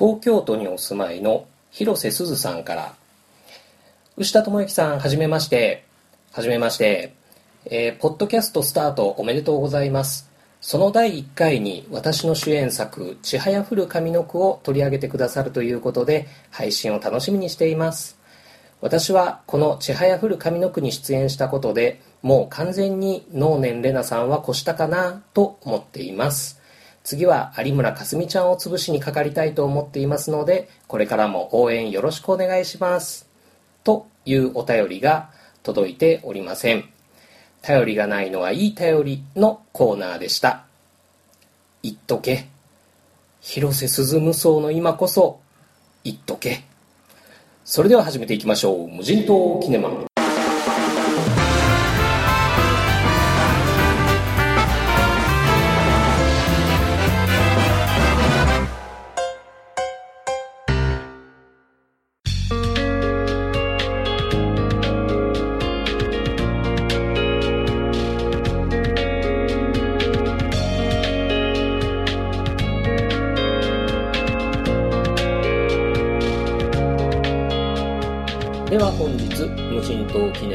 東京都にお住まいの広瀬すずさんから。牛田智之さんはじめまして。はじめまして。えー、ポッドキャストスタートおめでとうございます。その第1回に私の主演作「ちはやふる上の句」を取り上げてくださるということで配信を楽しみにしています。私はこの「ちはやふる上の句」に出演したことでもう完全に能年玲奈さんは越したかなと思っています。次は有村架純ちゃんを潰しにかかりたいと思っていますのでこれからも応援よろしくお願いしますというお便りが届いておりません頼りがないのはいい頼りのコーナーでした。言っとけ。広瀬すず無双の今こそ、言っとけ。それでは始めていきましょう。無人島キネマ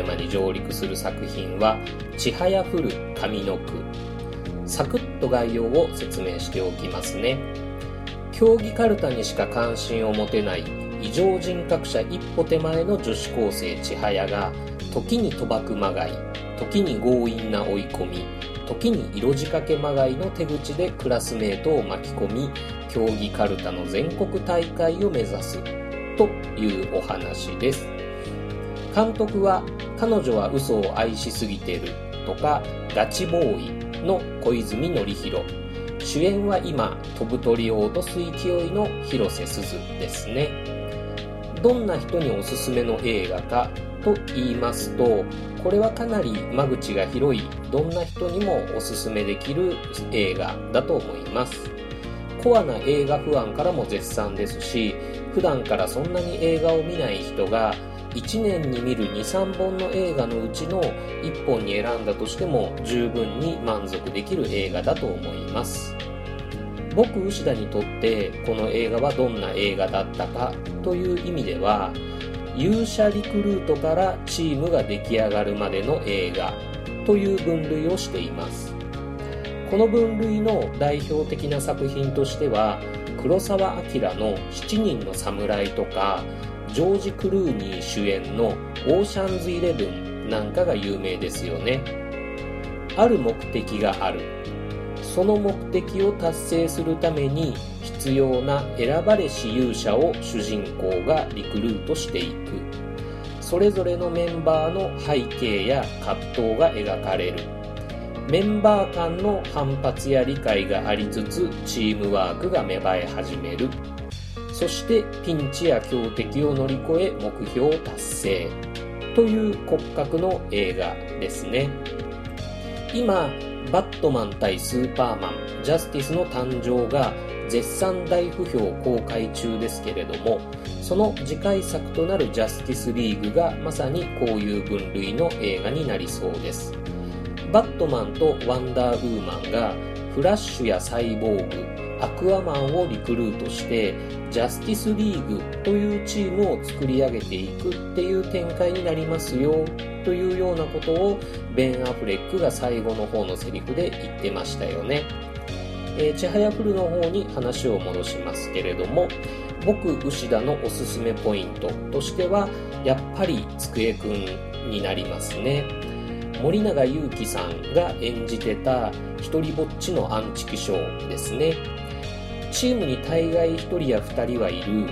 島キネマに上陸する作品は「ちはやふる上の句」サクッと概要を説明しておきますね。競技かるたにしか関心を持てない異常人格者一歩手前の女子高生千早が時に賭博まがい時に強引な追い込み時に色仕掛けまがいの手口でクラスメートを巻き込み競技かるたの全国大会を目指す。というお話です。監督は彼女は嘘を愛しすぎてるとかガチボーイの小泉紀弘主演は今飛ぶ鳥を落とす勢いの広瀬すずですね。どんな人におすすめの映画かと言いますとこれはかなり間口が広いどんな人にもおすすめできる映画だと思います。コアな映画ファンからも絶賛ですし普段からそんなに映画を見ない人が1年に見る23本の映画のうちの1本に選んだとしても十分に満足できる映画だと思います。僕牛田にとってこの映画はどんな映画だったかという意味では勇者リクルートからチームが出来上がるまでの映画という分類をしています。この分類の代表的な作品としては黒澤明の「七人の侍」とかジョージ・クルーニー主演の「オーシャンズ・イレブン」なんかが有名ですよね。ある目的がある。その目的を達成するために必要な選ばれし勇者を主人公がリクルートしていく。それぞれのメンバーの背景や葛藤が描かれる。メンバー間の反発や理解がありつつチームワークが芽生え始める。そしてピンチや強敵を乗り越え目標を達成という骨格の映画ですね。今バットマン対スーパーマンジャスティスの誕生が絶賛大不評公開中ですけれどもその次回作となるジャスティスリーグがまさにこういう分類の映画になりそうです。バットマンとワンダーウーマンがフラッシュやサイボーグアクアマンをリクルートしてジャスティスリーグというチームを作り上げていくっていう展開になりますよというようなことをベン・アフレックが最後の方のセリフで言ってましたよね。えー、ちはやふるの方に話を戻しますけれども僕牛田のおすすめポイントとしてはやっぱり机くんになりますね森永裕貴さんが演じてた一人ぼっちのアンチキショーですねチームに大概1人や2人はいる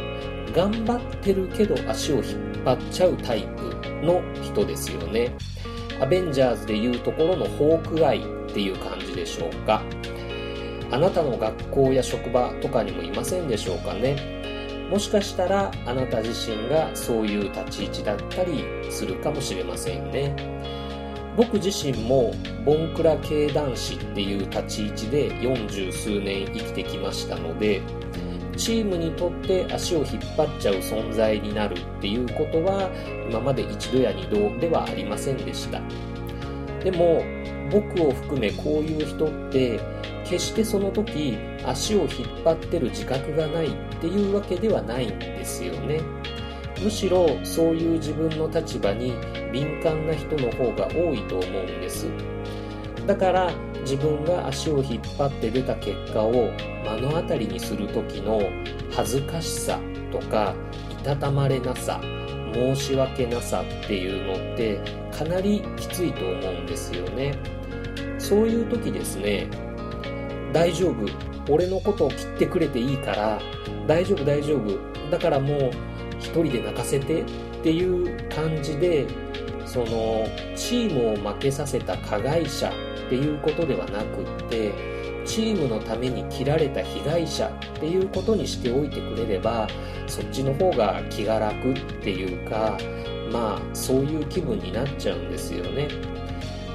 頑張ってるけど足を引っ張っちゃうタイプの人ですよね。アベンジャーズでいうところのホークアイっていう感じでしょうか。あなたの学校や職場とかにもいませんでしょうかね。もしかしたらあなた自身がそういう立ち位置だったりするかもしれませんね。僕自身もボンクラ系男子っていう立ち位置で40数年生きてきましたのでチームにとって足を引っ張っちゃう存在になるっていうことは今まで一度や二度ではありませんでした。でも僕を含めこういう人って決してその時足を引っ張ってる自覚がないっていうわけではないんですよね。むしろそういう自分の立場に敏感な人の方が多いと思うんです。だから自分が足を引っ張って出た結果を目の当たりにする時の恥ずかしさとかいたたまれなさ申し訳なさっていうのってかなりきついと思うんですよね。そういう時ですね。大丈夫俺のことを切ってくれていいから大丈夫大丈夫。だからもう一人で泣かせてっていう感じでそのチームを負けさせた加害者っていうことではなくってチームのために切られた被害者っていうことにしておいてくれればそっちの方が気が楽っていうかまあそういう気分になっちゃうんですよね。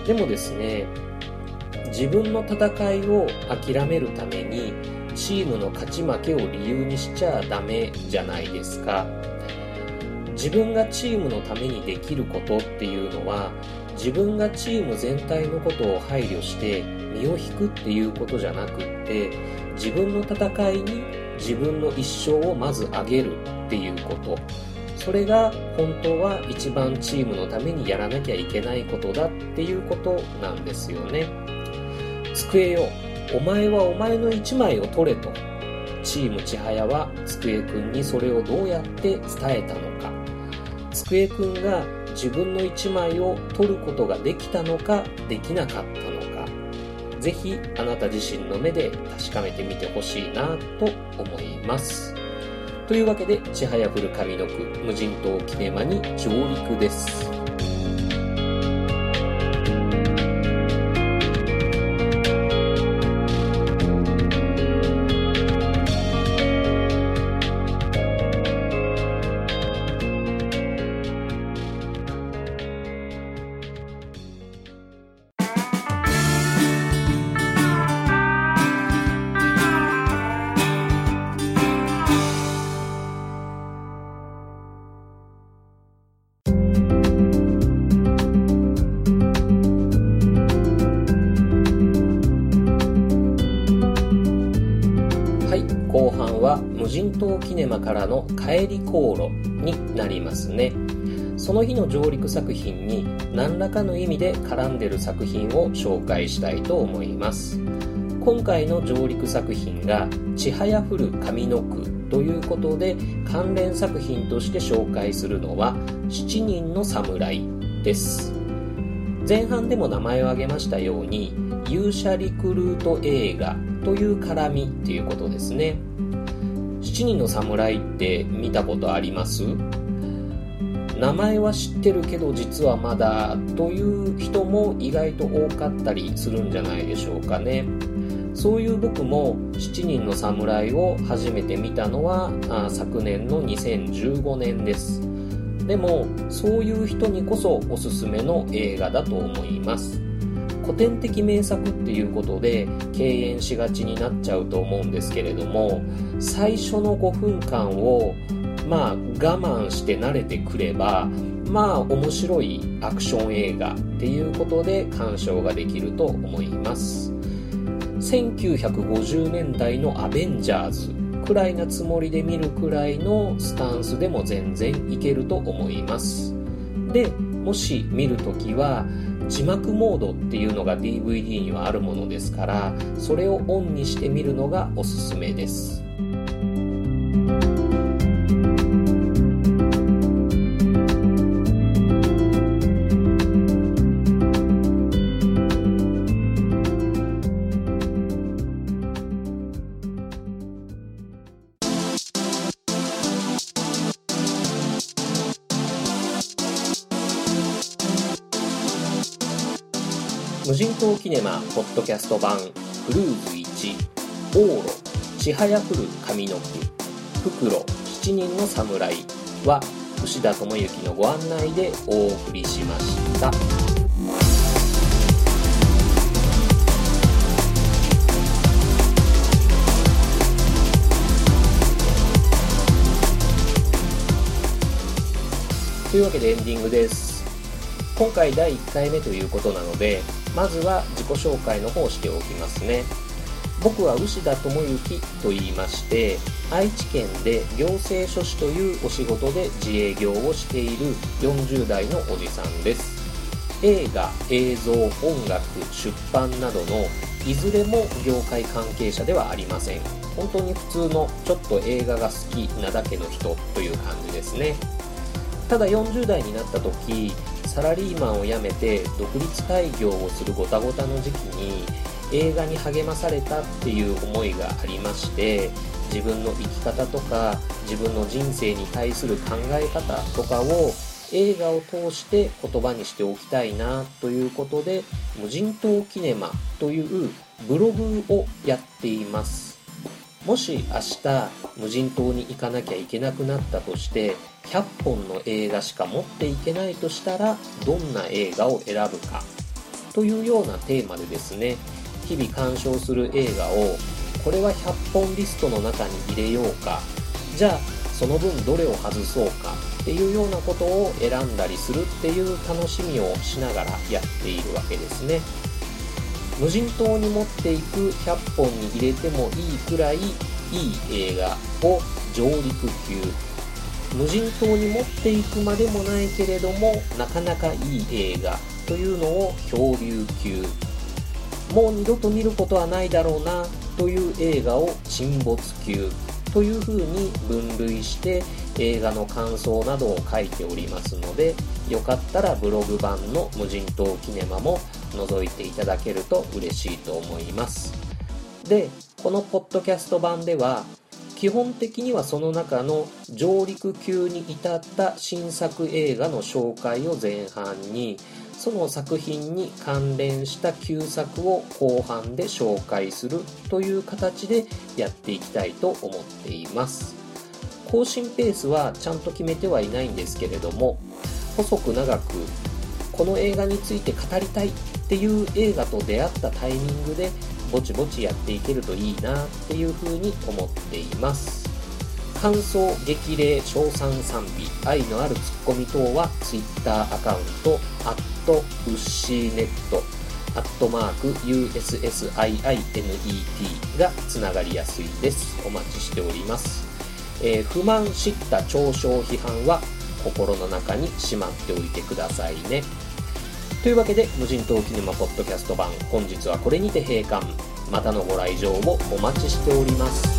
でもですね自分の戦いを諦めるためにチームの勝ち負けを理由にしちゃダメじゃないですか。自分がチームのためにできることっていうのは自分がチーム全体のことを配慮して身を引くっていうことじゃなくって自分の戦いに自分の一生をまず上げるっていうこと。それが本当は一番チームのためにやらなきゃいけないことだっていうことなんですよね。机よお前はお前の一枚を取れとチーム千早は机くんにそれをどうやって伝えたのか。机くんが自分の1枚を取ることができたのかできなかったのかぜひあなた自身の目で確かめてみてほしいなと思います。というわけでちはやふる上の句無人島キネマに上陸です。人島キネマからの帰り航路になりますね。その日の上陸作品に何らかの意味で絡んでる作品を紹介したいと思います。今回の上陸作品が「ちはやふる上の句」ということで関連作品として紹介するのは「七人の侍」です。前半でも名前を挙げましたように勇者リクルート映画という絡みっていうことですね。人の侍って見たことあります？名前は知ってるけど実はまだという人も意外と多かったりするんじゃないでしょうかね。そういう僕も7人の侍を初めて見たのは昨年の2015年です。でもそういう人にこそおすすめの映画だと思います。古典的名作っていうことで敬遠しがちになっちゃうと思うんですけれども最初の5分間をまあ我慢して慣れてくればまあ面白いアクション映画っていうことで鑑賞ができると思います。1950年代のアベンジャーズ。くらいなつもりで見るくらいのスタンスでも全然いけると思います。でもし見るときは字幕モードっていうのが DVD にはあるものですからそれをオンにして見るのがおすすめです。無人島キネマポッドキャスト版クルーズ1往路ちはやふる上の句袋七人の侍は牛田智之のご案内でお送りしました。というわけでエンディングです。今回第1回目ということなのでまずは自己紹介の方をしておきますね。僕は牛田智之と言いまして愛知県で行政書士というお仕事で自営業をしている40代のおじさんです。映画映像音楽出版などのいずれも業界関係者ではありません。本当に普通のちょっと映画が好きなだけの人という感じですね。ただ40代になった時サラリーマンを辞めて独立開業をするごたごたの時期に映画に励まされたっていう思いがありまして自分の生き方とか自分の人生に対する考え方とかを映画を通して言葉にしておきたいなということで無人島キネマというブログをやっています。もし明日無人島に行かなきゃいけなくなったとして100本の映画しか持っていけないとしたらどんな映画を選ぶかというようなテーマでですね日々鑑賞する映画をこれは100本リストの中に入れようかじゃあその分どれを外そうかっていうようなことを選んだりするっていう楽しみをしながらやっているわけですね。無人島に持っていく100本に入れてもいいくらいいい映画を上陸級無人島に持っていくまでもないけれどもなかなかいい映画というのを漂流級もう二度と見ることはないだろうなという映画を沈没級というふうに分類して映画の感想などを書いておりますのでよかったらブログ版の無人島キネマも覗いていただけると嬉しいと思います。でこのポッドキャスト版では基本的にはその中の上陸級に至った新作映画の紹介を前半にその作品に関連した旧作を後半で紹介するという形でやっていきたいと思っています。更新ペースはちゃんと決めてはいないんですけれども細く長くこの映画について語りたいっていう映画と出会ったタイミングでぼちぼちやっていけるといいなっていうふうに思っています。感想激励称賛賛美愛のあるツッコミ等は Twitter アカウントアットウッシーネットアットマーク USSIINET がつながりやすいです。お待ちしております。えー、不満、知った嘲笑、批判は心の中にしまっておいてくださいね。というわけで、無人島キネマポッドキャスト版、本日はこれにて閉館。またのご来場をお待ちしております。